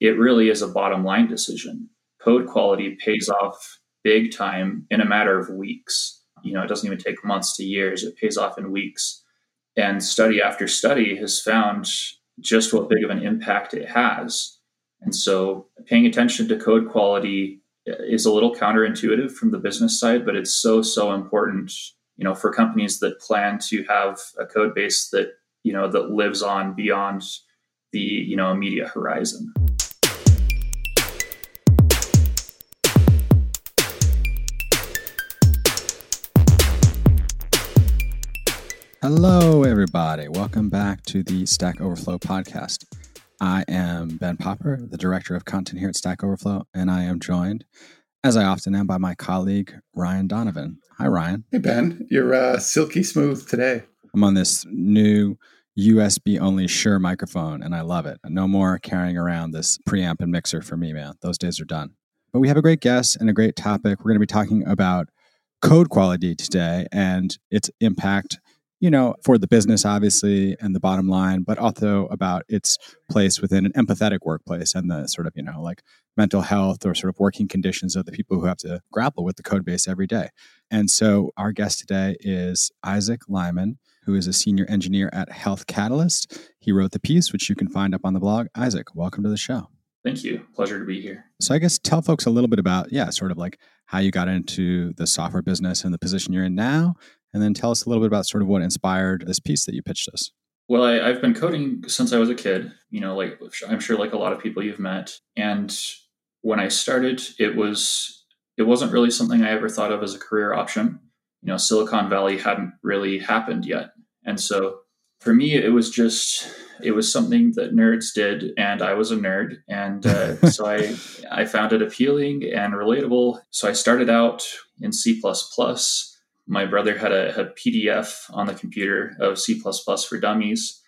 it really is a bottom line decision. Code quality pays off big time in a matter of weeks. You know, it doesn't even take months to years, it pays off in weeks. And study after study has found just what big of an impact it has. And so paying attention to code quality is a little counterintuitive from the business side, but it's so, so important, you know, for companies that plan to have a code base that, you know, that lives on beyond the, you know, immediate horizon. Hello, everybody. Welcome back to the Stack Overflow podcast. I am Ben Popper, the director of content here at Stack Overflow, and I am joined, as I often am, by my colleague, Ryan Donovan. Hi, Ryan. Hey, Ben. You're uh, silky smooth today. I'm on this new USB only Shure microphone, and I love it. No more carrying around this preamp and mixer for me, man. Those days are done. But we have a great guest and a great topic. We're going to be talking about code quality today and its impact you know, for the business, obviously, and the bottom line, but also about its place within an empathetic workplace and the sort of, you know, like mental health or sort of working conditions of the people who have to grapple with the code base every day. And so our guest today is Isaac Lyman, who is a senior engineer at Health Catalyst. He wrote the piece, which you can find up on the blog. Isaac, welcome to the show. Thank you. Pleasure to be here. So I guess tell folks a little bit about, yeah, sort of like how you got into the software business and the position you're in now, and then tell us a little bit about sort of what inspired this piece that you pitched us. Well, I, have been coding since I was a kid, you know, like I'm sure like a lot of people you've met. And when I started, it was it wasn't really something I ever thought of as a career option. You know, Silicon Valley hadn't really happened yet. And so for me, it was just it was something that nerds did, and I was a nerd, and uh, so I I found it appealing and relatable. So I started out in C my brother had a, a, PDF on the computer of C++ for Dummies.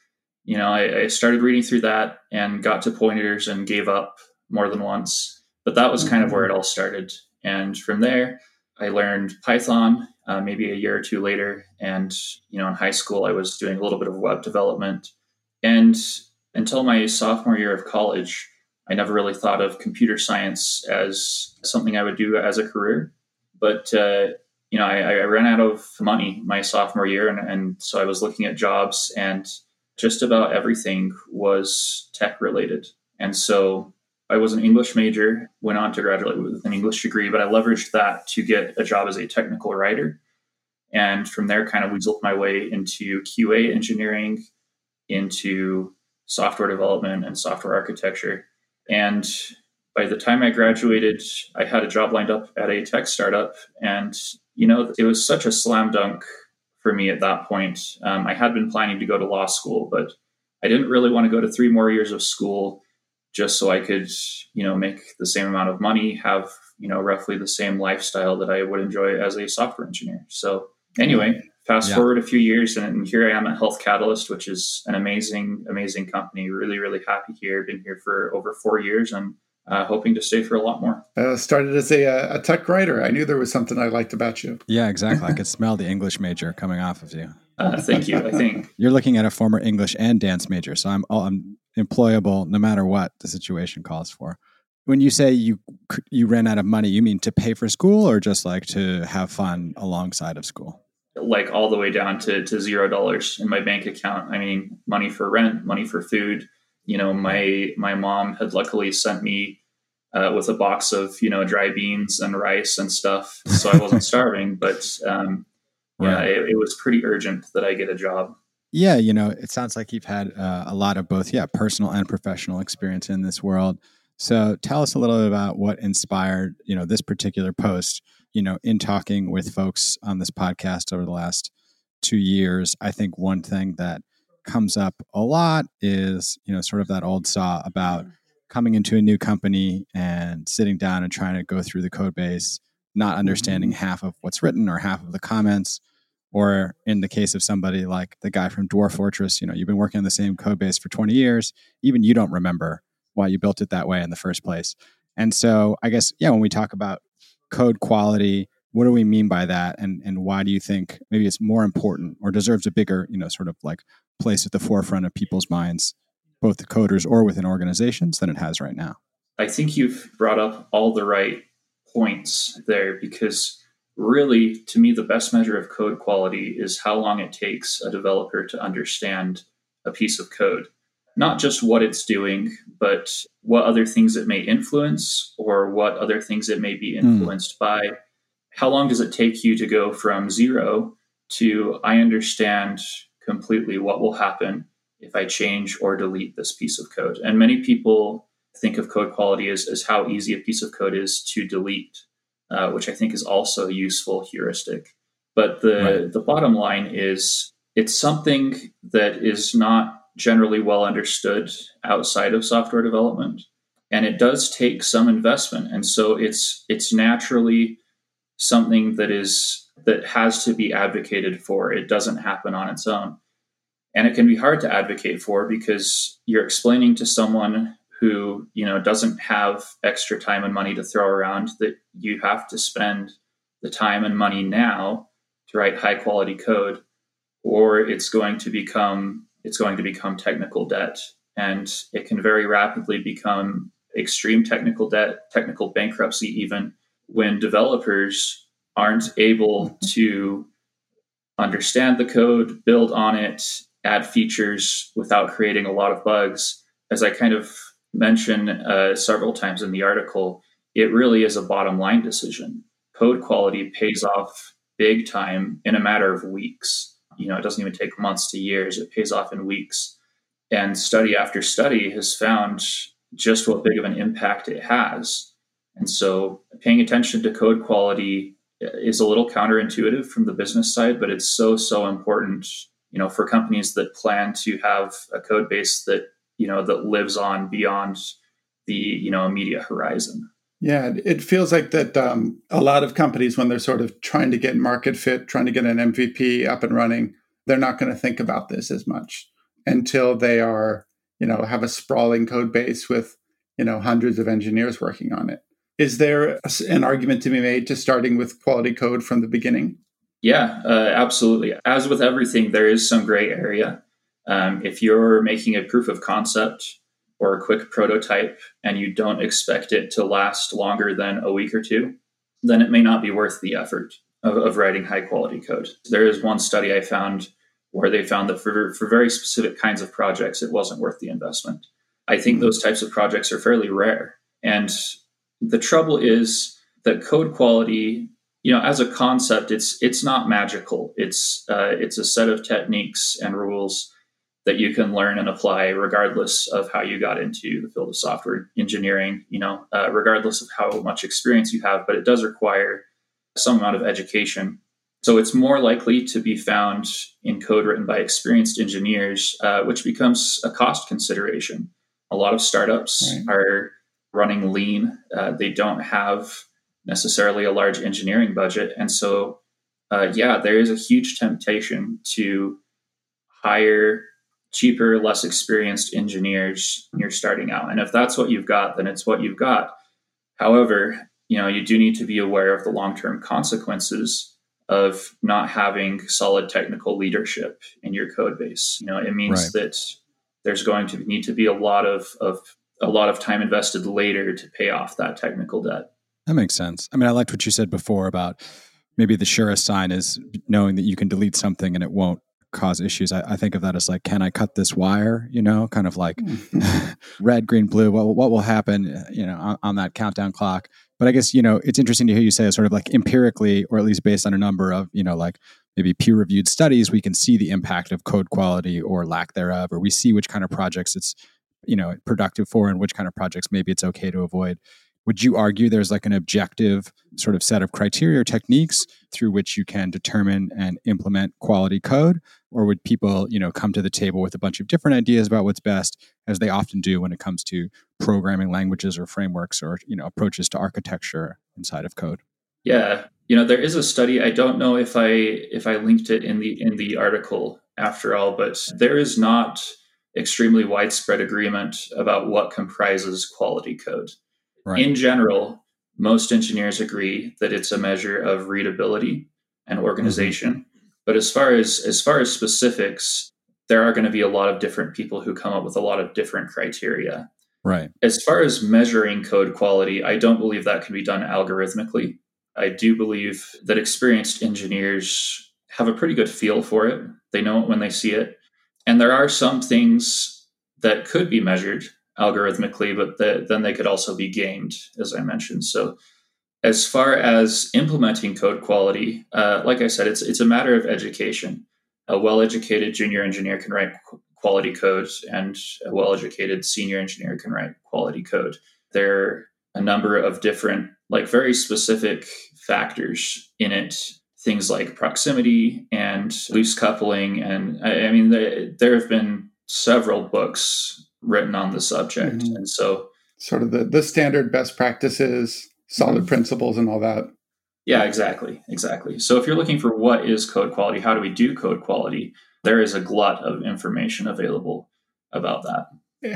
You know, I, I, started reading through that and got to pointers and gave up more than once. But that was kind of where it all started. And from there, I learned Python uh, maybe a year or two later. And, you know, in high school, I was doing a little bit of web development. And until my sophomore year of college, I never really thought of computer science as something I would do as a career. But uh, you know, I, I, ran out of money my sophomore year, and, and so I was looking at jobs, and just about everything was tech related. And so I was an English major, went on to graduate with an English degree, but I leveraged that to get a job as a technical writer. And from there, kind of weaseled my way into QA engineering, into software development and software architecture. And by the time I graduated, I had a job lined up at a tech startup. And you know, it was such a slam dunk for me at that point. Um, I had been planning to go to law school, but I didn't really want to go to three more years of school just so I could, you know, make the same amount of money, have, you know, roughly the same lifestyle that I would enjoy as a software engineer. So, anyway, fast yeah. forward a few years and here I am at Health Catalyst, which is an amazing, amazing company. Really, really happy here. Been here for over four years and uh, hoping to stay for a lot more. Uh, started as a, uh, a tech writer. I knew there was something I liked about you. Yeah, exactly. I could smell the English major coming off of you. Uh, thank you. I think you're looking at a former English and dance major, so I'm I'm employable no matter what the situation calls for. When you say you you ran out of money, you mean to pay for school or just like to have fun alongside of school? Like all the way down to to zero dollars in my bank account. I mean, money for rent, money for food you know, my my mom had luckily sent me uh, with a box of you know dry beans and rice and stuff, so I wasn't starving. But um, yeah, it, it, was pretty urgent that I get a job. Yeah, you know, it sounds like you've had uh, a lot of both, yeah, personal and professional experience in this world. So tell us a little bit about what inspired you know this particular post. You know, in talking with folks on this podcast over the last two years, I think one thing that comes up a lot is you know sort of that old saw about coming into a new company and sitting down and trying to go through the code base not understanding mm-hmm. half of what's written or half of the comments. Or in the case of somebody like the guy from dwarf fortress you know you've been working on the same code base for 20 years even you don't remember why you built it that way in the first place. And so i guess yeah when we talk about code quality what do we mean by that? And and why do you think maybe it's more important or deserves a bigger you know sort of like place at the forefront of people's minds both the coders or within organizations than it has right now. I think you've brought up all the right points there because really, to me, the best measure of code quality is how long it takes a developer to understand a piece of code. Not just what it's doing, but what other things it may influence or what other things it may be hmm. influenced mm. by. How long does it take you to go from zero to I understand completely what will happen if I change or delete this piece of code? And many people think of code quality as, as how easy a piece of code is to delete uh, which I think is also a useful heuristic. But the right. the bottom line is it's something that is not generally well understood outside of software development, and it does take some investment. And so it's it's naturally something that is that has to be advocated for. It doesn't happen on its own. And it can be hard to advocate for because you're explaining to someone who you know doesn't have extra time and money to throw around that you have to spend the time and money now to write high quality code or it's going to become it's going to become technical debt. And it can very rapidly become extreme technical debt technical bankruptcy even when developers aren't able to understand the code build on it add features without creating a lot of bugs as i kind of mention uh, several times in the article, it really is a bottom line decision. Code quality pays off big time in a matter of weeks. You know, it doesn't even take months to years, it pays off in weeks. And study after study has found just what big of an impact it has. And so paying attention to code quality is a little counterintuitive from the business side, but it's so, so important, you know, for companies that plan to have a code base that you know that lives on beyond the you know immediate horizon. Yeah it feels like that um, a lot of companies when they're sort of trying to get market fit trying to get an mvp up and running they're not going to think about this as much until they are you know have a sprawling code base with you know hundreds of engineers working on it. Is there an argument to be made to starting with quality code from the beginning yeah uh, absolutely as with everything there is some gray area um, if you're making a proof of concept or a quick prototype and you don't expect it to last longer than a week or two, then it may not be worth the effort of, of writing high quality code. There is one study I found where they found that for, for very specific kinds of projects, it wasn't worth the investment. I think those types of projects are fairly rare. And the trouble is that code quality, you know, as a concept, it's it's not magical. It's uh, it's a set of techniques and rules that you can learn and apply regardless of how you got into the field of software engineering, you know, uh, regardless of how much experience you have, but it does require some amount of education. So it's more likely to be found in code written by experienced engineers, uh, which becomes a cost consideration. A lot of startups right. are running lean. Uh, they don't have necessarily a large engineering budget. And so, uh, yeah, there is a huge temptation to hire cheaper, less experienced engineers you're starting out. And if that's what you've got, then it's what you've got. However, you know, you do need to be aware of the long-term consequences of not having solid technical leadership in your code base. You know, it means right. that there's going to need to be a lot of, of a lot of time invested later to pay off that technical debt. That makes sense. I mean, I liked what you said before about maybe the surest sign is knowing that you can delete something and it won't cause issues. I, I, think of that as like, can I cut this wire? You know, kind of like hmm. red, green, blue. What what will happen? You know, on, on, that countdown clock. But I guess you know it's interesting to hear you say, sort of like empirically, or at least based on a number of you know like maybe peer reviewed studies, we can see the impact of code quality or lack thereof, or we see which kind of projects it's you know productive for and which kind of projects maybe it's okay to avoid would you argue there's like an objective sort of set of criteria or techniques through which you can determine and implement quality code? Or would people you know come to the table with a bunch of different ideas about what's best as they often do when it comes to programming languages or frameworks or you know approaches to architecture inside of code? Yeah. You know there is a study i don't know if i if i linked it in the in the article after all but there is not extremely widespread agreement about what comprises quality code Right. In general, most engineers agree that it's a measure of readability and organization. Mm-hmm. But as far as as far as specifics, there are going to be a lot of different people who come up with a lot of different criteria. Right. As far as measuring code quality, I don't believe that can be done algorithmically. I do believe that experienced engineers have a pretty good feel for it. They know it when they see it. And there are some things that could be measured algorithmically, but the, then they could also be gamed, as I mentioned. So, as far as implementing code quality, uh, like I said, it's it's a matter of education. A well-educated junior engineer can write quality code, and a well-educated senior engineer can write quality code. There are a number of different, like very specific factors in it. Things like proximity and loose coupling, and I, I mean, the, there have been several books written on the subject, mm-hmm. and so sort of the the standard best practices, solid mm-hmm. principles, and all that. Yeah, exactly, exactly. So if you're looking for what is code quality, how do we do code quality? There is a glut of information available about that.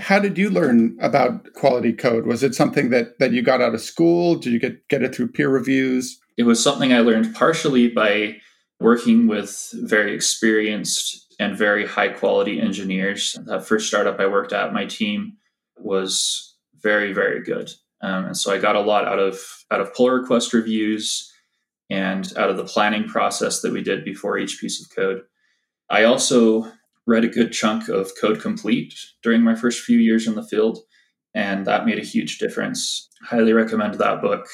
How did you learn about quality code? Was it something that that you got out of school? Did you get get it through peer reviews? It was something I learned partially by working with very experienced and very high quality engineers. That first startup I worked at, my team was very very good, um, and so I got a lot out of out of pull request reviews and out of the planning process that we did before each piece of code. I also read a good chunk of Code Complete during my first few years in the field, and that made a huge difference. Highly recommend that book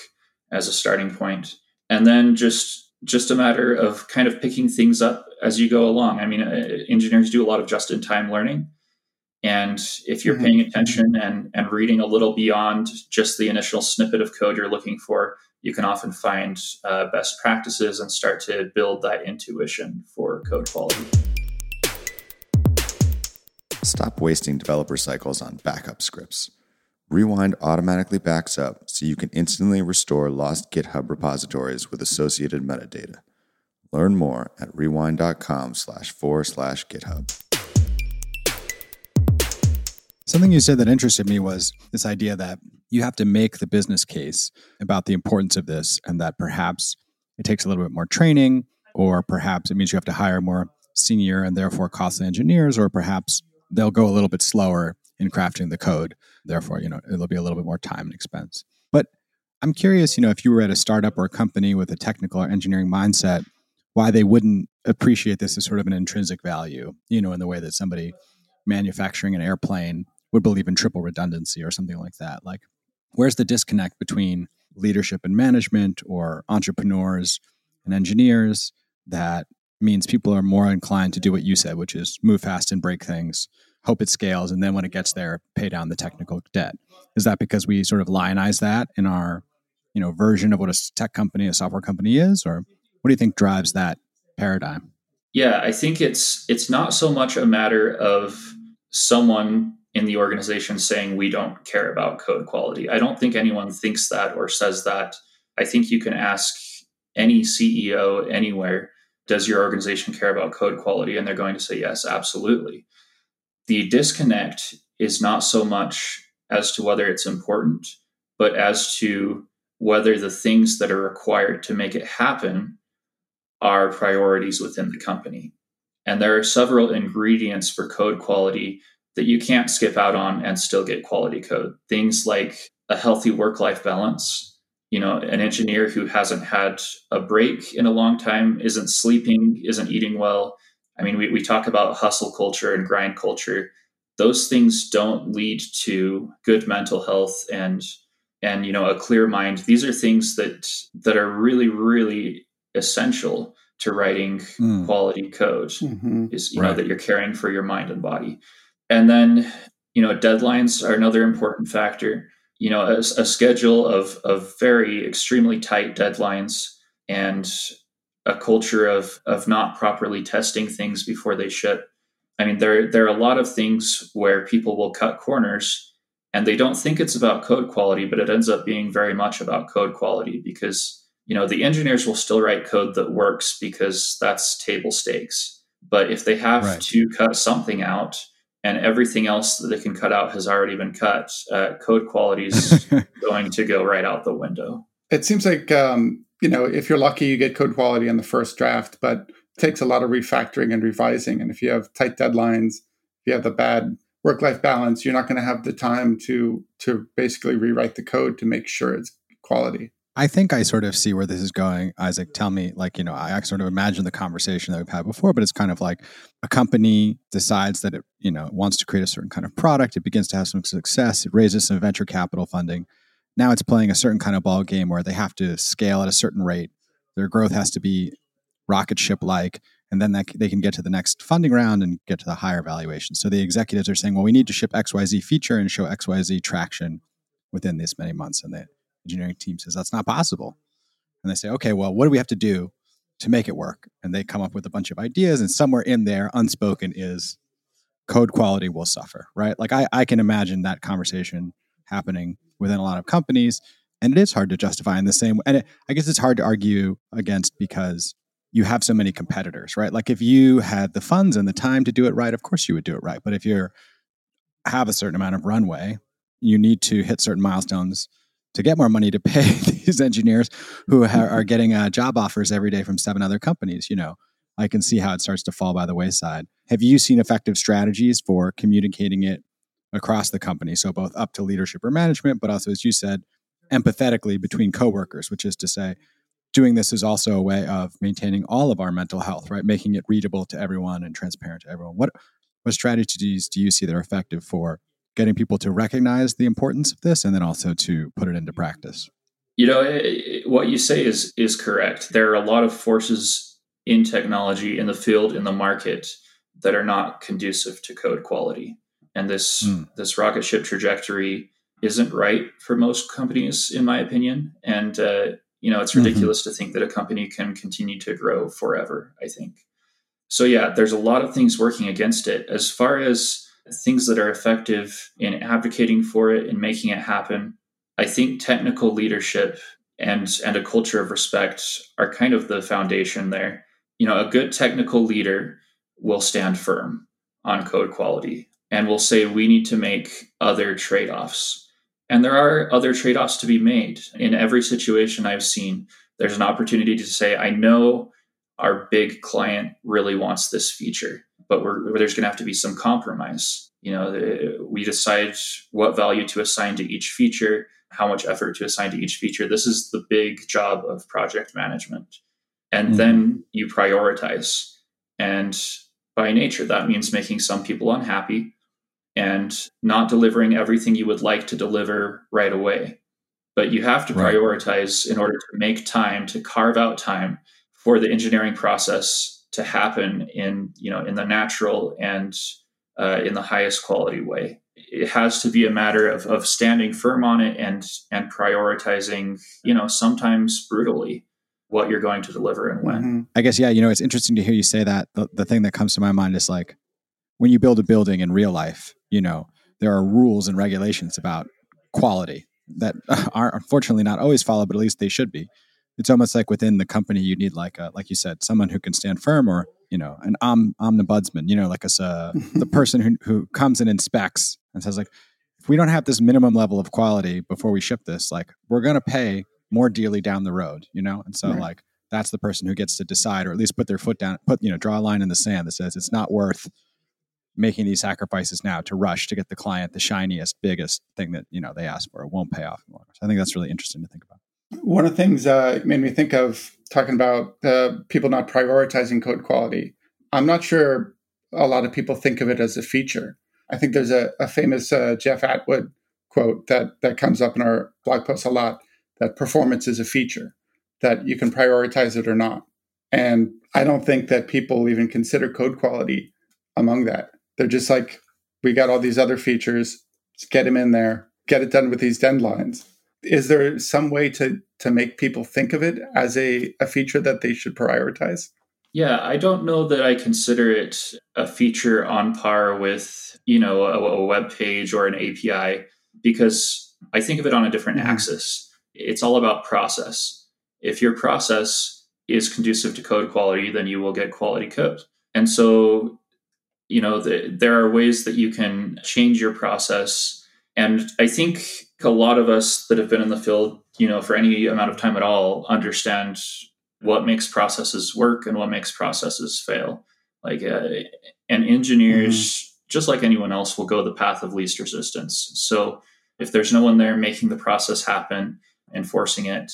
as a starting point. And then just just a matter of kind of picking things up as you go along. I mean, uh, engineers do a lot of just in time learning. And if you're mm-hmm. paying attention and, and reading a little beyond just the initial snippet of code you're looking for, you can often find uh, best practices and start to build that intuition for code quality. Stop wasting developer cycles on backup scripts. Rewind automatically backs up so you can instantly restore lost GitHub repositories with associated metadata. Learn more at rewind.com slash forward slash GitHub. Something you said that interested me was this idea that you have to make the business case about the importance of this and that perhaps it takes a little bit more training or perhaps it means you have to hire more senior and therefore costly engineers or perhaps they'll go a little bit slower in crafting the code. Therefore, you know, it'll be a little bit more time and expense. But I'm curious, you know, if you were at a startup or a company with a technical or engineering mindset, why they wouldn't appreciate this as sort of an intrinsic value, you know, in the way that somebody manufacturing an airplane would believe in triple redundancy or something like that. Like, where's the disconnect between leadership and management or entrepreneurs and engineers that means people are more inclined to do what you said, which is move fast and break things, hope it scales, and then when it gets there, pay down the technical debt. Is that because we sort of lionize that in our, you know, version of what a tech company, a software company is, or what do you think drives that paradigm? Yeah, I think it's it's not so much a matter of someone in the organization saying we don't care about code quality. I don't think anyone thinks that or says that. I think you can ask any CEO anywhere does your organization care about code quality? And they're going to say, yes, absolutely. The disconnect is not so much as to whether it's important, but as to whether the things that are required to make it happen are priorities within the company. And there are several ingredients for code quality that you can't skip out on and still get quality code. Things like a healthy work life balance, you know an engineer who hasn't had a break in a long time isn't sleeping isn't eating well i mean we, we talk about hustle culture and grind culture those things don't lead to good mental health and and you know a clear mind these are things that that are really really essential to writing mm. quality code mm-hmm. is you right. know that you're caring for your mind and body and then you know deadlines are another important factor you know a, a schedule of of very extremely tight deadlines and a culture of of not properly testing things before they ship. I mean, there there are a lot of things where people will cut corners and they don't think it's about code quality, but it ends up being very much about code quality because you know the engineers will still write code that works because that's table stakes. But if they have right. to cut something out, and everything else that they can cut out has already been cut. Uh, code quality is going to go right out the window. It seems like um, you know if you're lucky, you get code quality in the first draft, but it takes a lot of refactoring and revising. And if you have tight deadlines, if you have the bad work life balance, you're not going to have the time to to basically rewrite the code to make sure it's quality. I think I sort of see where this is going. Isaac, tell me, like, you know, I sort of imagine the conversation that we've had before, but it's kind of like a company decides that it, you know, wants to create a certain kind of product. It begins to have some success. It raises some venture capital funding. Now it's playing a certain kind of ball game where they have to scale at a certain rate. Their growth has to be rocket ship like, and then that, they can get to the next funding round and get to the higher valuation. So the executives are saying, well, we need to ship XYZ feature and show XYZ traction within this many months. And the engineering team says, that's not possible. And they say, okay, well, what do we have to do to make it work? And they come up with a bunch of ideas. And somewhere in there, unspoken, is code quality will suffer, right? Like I, I can imagine that conversation happening within a lot of companies. And it is hard to justify in the same way. And it, I guess it's hard to argue against because you have so many competitors, right? Like if you had the funds and the time to do it right, of course you would do it right. But if you have a certain amount of runway, you need to hit certain milestones to get more money to pay these engineers who are getting uh, job offers every day from seven other companies. You know, I can see how it starts to fall by the wayside. Have you seen effective strategies for communicating it across the company? So both up to leadership or management, but also, as you said, empathetically between coworkers, which is to say, doing this is also a way of maintaining all of our mental health, right? Making it readable to everyone and transparent to everyone. What what strategies do you see that are effective for getting people to recognize the importance of this and then also to put it into practice? You know, it, it, what you say is is correct. There are a lot of forces in technology, in the field, in the market that are not conducive to code quality. And this mm. this rocket ship trajectory isn't right for most companies, in my opinion. And uh, you know, it's mm-hmm. ridiculous mm-hmm. to think that a company can continue to grow forever, I think. So, yeah, there's a lot of things working against it. As far as things that are effective in advocating for it and making it happen, I think technical leadership and, and a culture of respect are kind of the foundation there. You know, a good technical leader will stand firm on code quality and will say we need to make other trade offs and there are other trade offs to be made. In every situation I've seen, there's an opportunity to say, I know our big client really wants this feature, but there's going to have to be some compromise. You know, we decide what value to assign to each feature, how much effort to assign to each feature. This is the big job of project management. And mm-hmm. then you prioritize. And by nature, that means making some people unhappy and not delivering everything you would like to deliver right away. But you have to right. prioritize in order to make time to carve out time for the engineering process to happen in you know in the natural and uh, in the highest quality way. It has to be a matter of, of standing firm on it and and prioritizing you know sometimes brutally what you're going to deliver and when. Mm-hmm. I guess yeah, you know it's interesting to hear you say that. The, the thing that comes to my mind is like when you build a building in real life, you know, there are rules and regulations about quality that are unfortunately not always followed, but at least they should be. It's almost like within the company, you need like a, like you said, someone who can stand firm or, you know, an om, omnibudsman, you know, like a, uh, the person who, who comes and inspects and says like, if we don't have this minimum level of quality before we ship this, like we're going to pay more dearly down the road, you know? And so right. like, that's the person who gets to decide or at least put their foot down, put, you know, draw a line in the sand that says it's not worth making these sacrifices now to rush to get the client the shiniest, biggest thing that you know they ask for. It won't pay off. I think that's really interesting to think about. One of the things uh, made me think of talking about uh, people not prioritizing code quality. I'm not sure a lot of people think of it as a feature. I think there's a, a famous uh, Jeff Atwood quote that that comes up in our blog posts a lot that performance is a feature that you can prioritize it or not. And I don't think that people even consider code quality among that. They're just like, we got all these other features. Get them in there. Get it done with these deadlines. Is there some way to to make people think of it as a, a feature that they should prioritize? Yeah, I don't know that I consider it a feature on par with, you know, a, a web page or an API because I think of it on a different mm-hmm. axis. It's all about process. If your process is conducive to code quality, then you will get quality code. And so you know the, there are ways that you can change your process and i think a lot of us that have been in the field you know for any amount of time at all understand what makes processes work and what makes processes fail. Like, uh, and engineers, mm-hmm. just like anyone else, will go the path of least resistance. So if there's no one there making the process happen, enforcing it,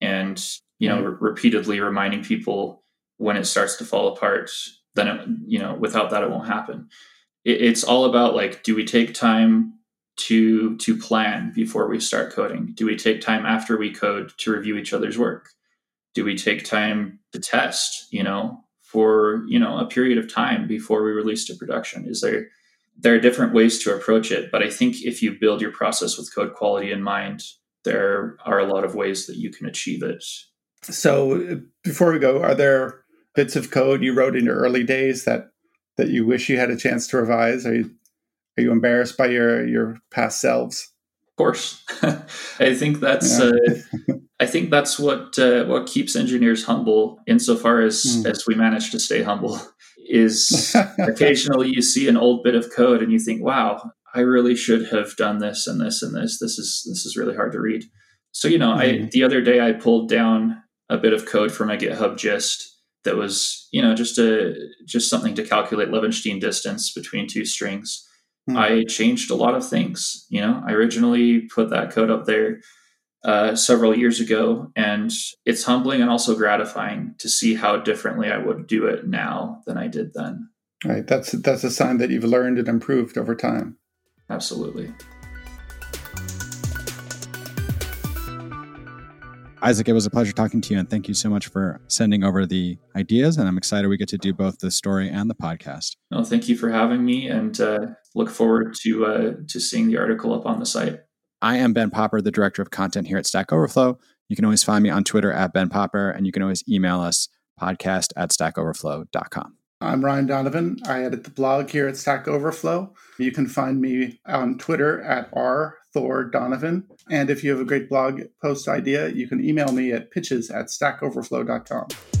and you know, re- repeatedly reminding people when it starts to fall apart, then it, you know, without that, it won't happen. It, it's all about like, do we take time to to plan before we start coding? Do we take time after we code to review each other's work? Do we take time to test? You know, for you know a period of time before we release to production? Is there there are different ways to approach it, but I think if you build your process with code quality in mind, there are a lot of ways that you can achieve it. So before we go, are there bits of code you wrote in your early days that that you wish you had a chance to revise? Are you are you embarrassed by your your past selves? Of course, I think that's yeah. uh, I think that's what uh, what keeps engineers humble, insofar as mm. as we manage to stay humble. Is occasionally you see an old bit of code and you think, "Wow, I really should have done this and this and this. This is this is really hard to read." So you know, mm. I hmm. the other day I pulled down a bit of code from a GitHub gist that was you know just a just something to calculate Levenshtein distance between two strings Hmm. I changed a lot of things. You know, I originally put that code up there uh, several years ago, and it's humbling and also gratifying to see how differently I would do it now than I did then. Right. That's that's a sign that you've learned and improved over time. Absolutely. Isaac, it was a pleasure talking to you, and thank you so much for sending over the ideas. And I'm excited we get to do both the story and the podcast. No, thank you for having me, and uh, look forward to uh, to seeing the article up on the site. I am Ben Popper, the director of content here at Stack Overflow. You can always find me on Twitter at Ben Popper, and you can always email us podcast at stackoverflow.com. I'm Ryan Donovan. I edit the blog here at Stack Overflow. You can find me on Twitter at r Thor Donovan. And if you have a great blog post idea, you can email me at pitches at stackoverflow.com.